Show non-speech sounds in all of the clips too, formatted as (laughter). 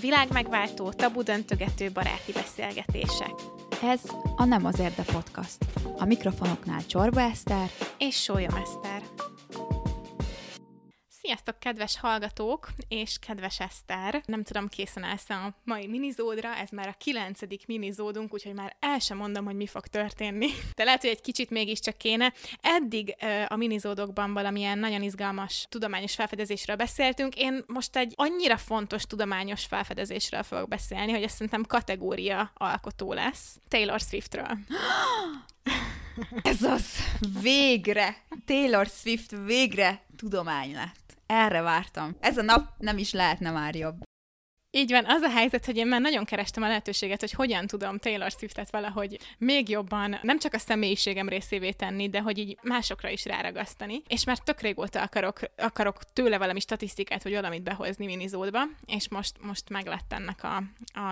Világ megváltó, tabu döntögető baráti beszélgetések. Ez a Nem az Érde Podcast. A mikrofonoknál Csorba Eszter és Sólyom Eszter. Sziasztok, kedves hallgatók és kedves Eszter! Nem tudom, készen állsz a mai minizódra, ez már a kilencedik minizódunk, úgyhogy már el sem mondom, hogy mi fog történni. De lehet, hogy egy kicsit mégiscsak kéne. Eddig a minizódokban valamilyen nagyon izgalmas tudományos felfedezésről beszéltünk. Én most egy annyira fontos tudományos felfedezésről fogok beszélni, hogy ezt szerintem kategória alkotó lesz. Taylor Swiftről. (gasps) Ez az! Végre! Taylor Swift végre tudomány lett. Erre vártam. Ez a nap nem is lehetne már jobb. Így van, az a helyzet, hogy én már nagyon kerestem a lehetőséget, hogy hogyan tudom Taylor Swiftet valahogy még jobban nem csak a személyiségem részévé tenni, de hogy így másokra is ráragasztani. És már tök régóta akarok, akarok tőle valami statisztikát, vagy valamit behozni minizódba, és most, most meg lett ennek a,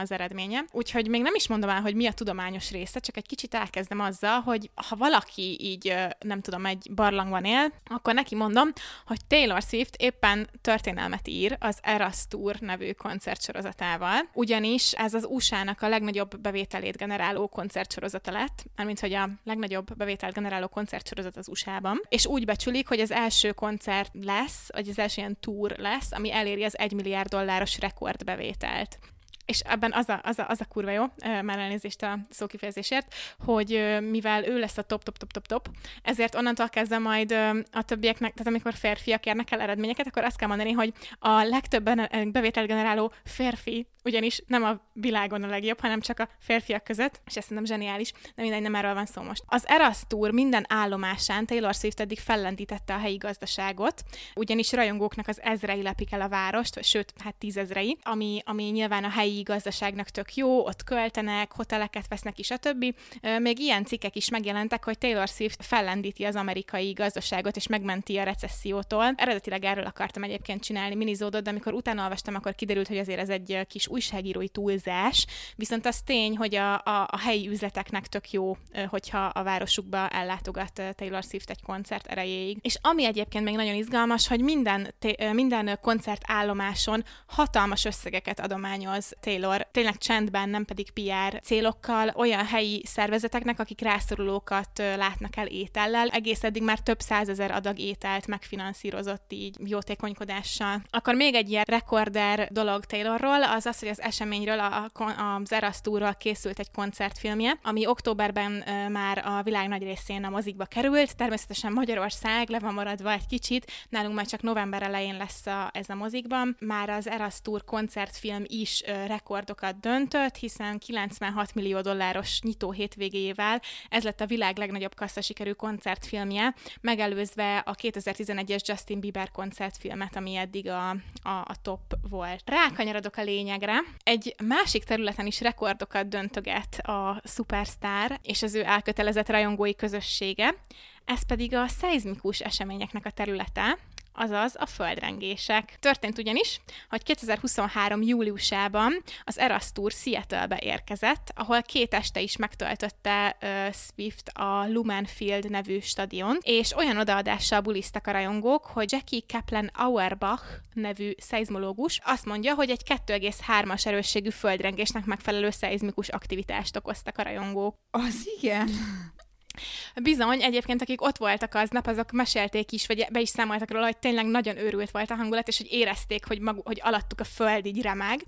az eredménye. Úgyhogy még nem is mondom el, hogy mi a tudományos része, csak egy kicsit elkezdem azzal, hogy ha valaki így, nem tudom, egy barlangban él, akkor neki mondom, hogy Taylor Swift éppen történelmet ír az Eras Tour nevű koncert koncertsorozatával, ugyanis ez az USA-nak a legnagyobb bevételét generáló koncertsorozata lett, mármint hogy a legnagyobb bevételt generáló koncertsorozat az USA-ban, és úgy becsülik, hogy az első koncert lesz, vagy az első ilyen tour lesz, ami eléri az 1 milliárd dolláros rekordbevételt és ebben az a, az a, az a kurva jó, már elnézést a szókifejezésért, hogy mivel ő lesz a top, top, top, top, top, ezért onnantól kezdve majd a többieknek, tehát amikor férfiak érnek el eredményeket, akkor azt kell mondani, hogy a legtöbb bevétel generáló férfi ugyanis nem a világon a legjobb, hanem csak a férfiak között, és ezt szerintem zseniális, de mindegy, nem erről van szó most. Az Eras Tour minden állomásán Taylor Swift eddig fellendítette a helyi gazdaságot, ugyanis rajongóknak az ezrei lepik el a várost, vagy sőt, hát tízezrei, ami, ami nyilván a helyi gazdaságnak tök jó, ott költenek, hoteleket vesznek is, a többi. Még ilyen cikkek is megjelentek, hogy Taylor Swift fellendíti az amerikai gazdaságot, és megmenti a recessziótól. Eredetileg erről akartam egyébként csinálni minizódot, de amikor utána olvastam, akkor kiderült, hogy azért ez egy kis újságírói túlzás, viszont az tény, hogy a, a, a helyi üzleteknek tök jó, hogyha a városukba ellátogat Taylor Swift egy koncert erejéig. És ami egyébként még nagyon izgalmas, hogy minden, minden koncertállomáson hatalmas összegeket adományoz Taylor, tényleg csendben, nem pedig PR célokkal, olyan helyi szervezeteknek, akik rászorulókat látnak el étellel. Egész eddig már több százezer adag ételt megfinanszírozott így jótékonykodással. Akkor még egy ilyen rekorder dolog Taylorról, az az, hogy az eseményről, a, a, az készült egy koncertfilmje, ami októberben már a világ nagy részén a mozikba került. Természetesen Magyarország le van maradva egy kicsit, nálunk már csak november elején lesz a, ez a mozikban. Már az Eras Tour koncertfilm is rekordokat döntött, hiszen 96 millió dolláros nyitó hétvégéjével ez lett a világ legnagyobb kasszasikerű koncertfilmje, megelőzve a 2011-es Justin Bieber koncertfilmet, ami eddig a, a, a top volt. Rákanyarodok a lényegre. Egy másik területen is rekordokat döntöget a Superstar és az ő elkötelezett rajongói közössége, ez pedig a szeizmikus eseményeknek a területe, azaz a földrengések. Történt ugyanis, hogy 2023. júliusában az Eras Tour Seattle-be érkezett, ahol két este is megtöltötte uh, Swift a Lumen Field nevű stadion, és olyan odaadással bulisztak a rajongók, hogy Jackie Kaplan Auerbach nevű szeizmológus azt mondja, hogy egy 2,3-as erősségű földrengésnek megfelelő szeizmikus aktivitást okoztak a rajongók. Az igen. Bizony, egyébként akik ott voltak aznap, azok mesélték is, vagy be is számoltak róla, hogy tényleg nagyon őrült volt a hangulat, és hogy érezték, hogy, mag, hogy alattuk a föld így remeg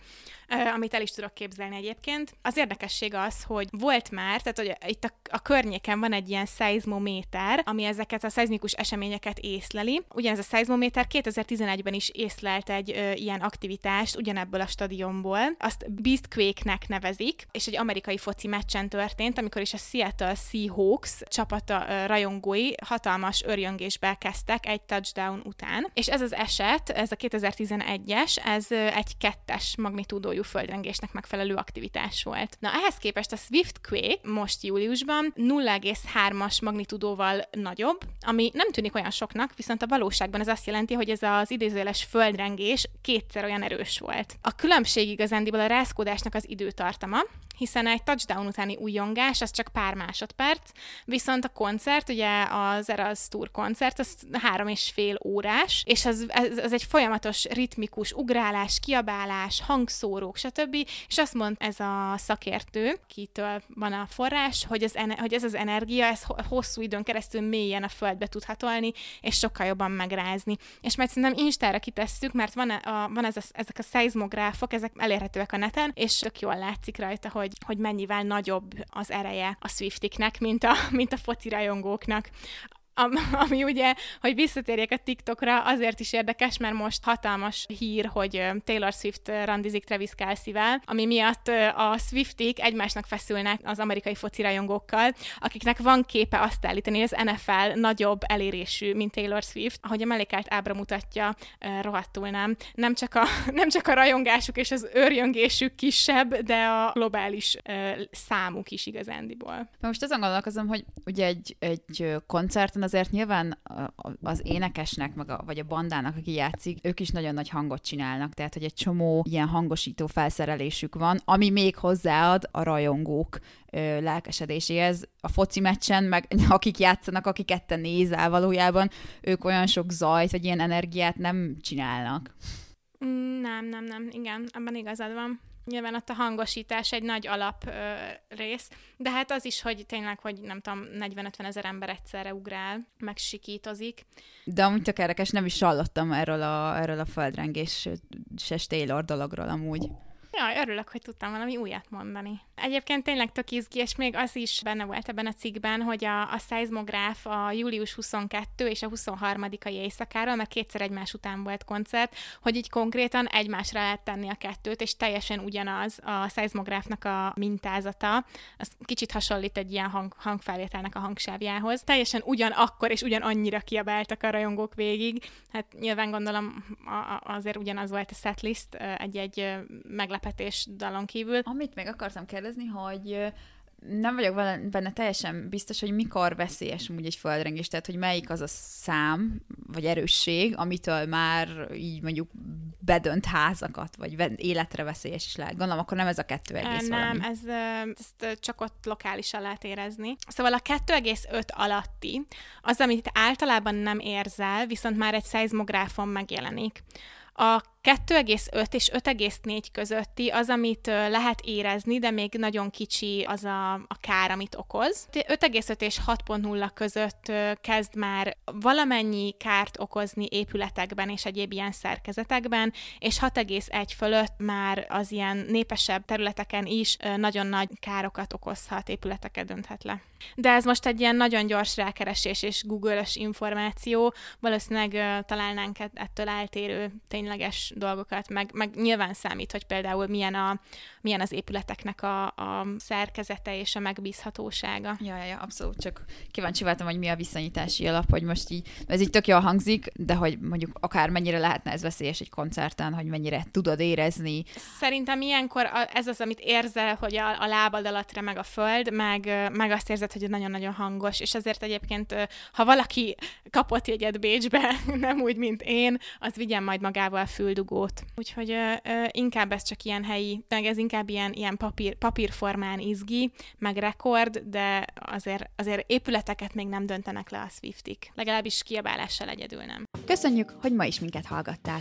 amit el is tudok képzelni egyébként. Az érdekesség az, hogy volt már, tehát hogy itt a, a környéken van egy ilyen szeizmométer, ami ezeket a szeizmikus eseményeket észleli. Ugyanez a szeizmométer 2011-ben is észlelt egy ö, ilyen aktivitást ugyanebből a stadionból. Azt Beastquake-nek nevezik, és egy amerikai foci meccsen történt, amikor is a Seattle Seahawks csapat csapata rajongói hatalmas örjöngésbe kezdtek egy touchdown után, és ez az eset, ez a 2011-es, ez egy kettes magnitúdójú földrengésnek megfelelő aktivitás volt. Na, ehhez képest a Swift Quake most júliusban 0,3-as magnitúdóval nagyobb, ami nem tűnik olyan soknak, viszont a valóságban ez azt jelenti, hogy ez az idézőjeles földrengés kétszer olyan erős volt. A különbség igazándiból a rázkódásnak az időtartama, hiszen egy touchdown utáni újongás az csak pár másodperc, viszont a koncert, ugye az Eras Tour koncert, az három és fél órás, és az, az, az egy folyamatos ritmikus ugrálás, kiabálás, hangszórók, stb. És azt mond ez a szakértő, kitől van a forrás, hogy, az, hogy ez az energia, ez hosszú időn keresztül mélyen a földbe tud hatolni, és sokkal jobban megrázni. És majd szerintem Instára kitesszük, mert van, a, van ez a, ezek a szeizmográfok, ezek elérhetőek a neten, és tök jól látszik rajta, hogy hogy, mennyivel nagyobb az ereje a Swiftiknek, mint a, mint a foci rajongóknak (laughs) ami ugye, hogy visszatérjek a TikTokra, azért is érdekes, mert most hatalmas hír, hogy Taylor Swift randizik Travis kelsey ami miatt a Swiftik egymásnak feszülnek az amerikai foci rajongókkal, akiknek van képe azt állítani, hogy az NFL nagyobb elérésű, mint Taylor Swift. Ahogy a mellékált ábra mutatja, rohadtul nem. Nem csak, a, (laughs) nem csak a rajongásuk és az őrjöngésük kisebb, de a globális számuk is igazándiból. Most azon gondolkozom, hogy ugye egy, egy koncert viszont azért nyilván az énekesnek, meg a, vagy a bandának, aki játszik, ők is nagyon nagy hangot csinálnak, tehát hogy egy csomó ilyen hangosító felszerelésük van, ami még hozzáad a rajongók ö, lelkesedéséhez. A foci meccsen, meg (laughs) akik játszanak, akik ketten nézel valójában, ők olyan sok zajt, vagy ilyen energiát nem csinálnak. Mm, nem, nem, nem, igen, abban igazad van. Nyilván ott a hangosítás egy nagy alap ö, rész, de hát az is, hogy tényleg, hogy nem tudom, 40-50 ezer ember egyszerre ugrál, meg sikítozik. De amúgy tök érdekes, nem is hallottam erről a, erről a földrengés Taylor dologról amúgy. Jaj, örülök, hogy tudtam valami újat mondani. Egyébként tényleg tök izgi, és még az is benne volt ebben a cikkben, hogy a, a szeizmográf a július 22 és a 23-ai éjszakáról, mert kétszer egymás után volt koncert, hogy így konkrétan egymásra lehet tenni a kettőt, és teljesen ugyanaz a szeizmográfnak a mintázata. Az kicsit hasonlít egy ilyen hang, hangfelvételnek a hangsávjához. Teljesen ugyanakkor és ugyanannyira kiabáltak a rajongók végig. Hát nyilván gondolom azért ugyanaz volt a setlist egy-egy meglepetés dalon kívül. Amit még akartam kérdezni, hogy nem vagyok benne teljesen biztos, hogy mikor veszélyes úgy egy földrengés, tehát hogy melyik az a szám, vagy erősség, amitől már így mondjuk bedönt házakat, vagy életre veszélyes is lehet. Gondolom, akkor nem ez a kettő egész Nem, ez, ezt csak ott lokálisan lehet érezni. Szóval a 2,5 alatti az, amit általában nem érzel, viszont már egy szeizmográfon megjelenik. A 2,5 és 5,4 közötti az, amit lehet érezni, de még nagyon kicsi az a, a kár, amit okoz. 5,5 és 6,0 között kezd már valamennyi kárt okozni épületekben és egyéb ilyen szerkezetekben, és 6,1 fölött már az ilyen népesebb területeken is nagyon nagy károkat okozhat, épületeket dönthet le. De ez most egy ilyen nagyon gyors rákeresés és Google-ös információ, valószínűleg találnánk ettől eltérő tényleges dolgokat, meg, meg nyilván számít, hogy például milyen, a, milyen az épületeknek a, a szerkezete és a megbízhatósága. Ja, ja, ja, abszolút, csak kíváncsi voltam, hogy mi a viszonyítási alap, hogy most így, ez így tök jól hangzik, de hogy mondjuk akár mennyire lehetne ez veszélyes egy koncerten, hogy mennyire tudod érezni. Szerintem ilyenkor ez az, amit érzel, hogy a, a lábad alatt meg a föld, meg, meg azt érzed, hogy nagyon-nagyon hangos, és ezért egyébként, ha valaki kapott jegyet Bécsbe, (laughs) nem úgy, mint én, az vigyen majd magával füldugót. Úgyhogy ö, ö, inkább ez csak ilyen helyi, meg ez inkább ilyen, ilyen papír, papírformán izgi, meg rekord, de azért, azért épületeket még nem döntenek le a Swiftik. Legalábbis kiabálással egyedül nem. Köszönjük, hogy ma is minket hallgattál.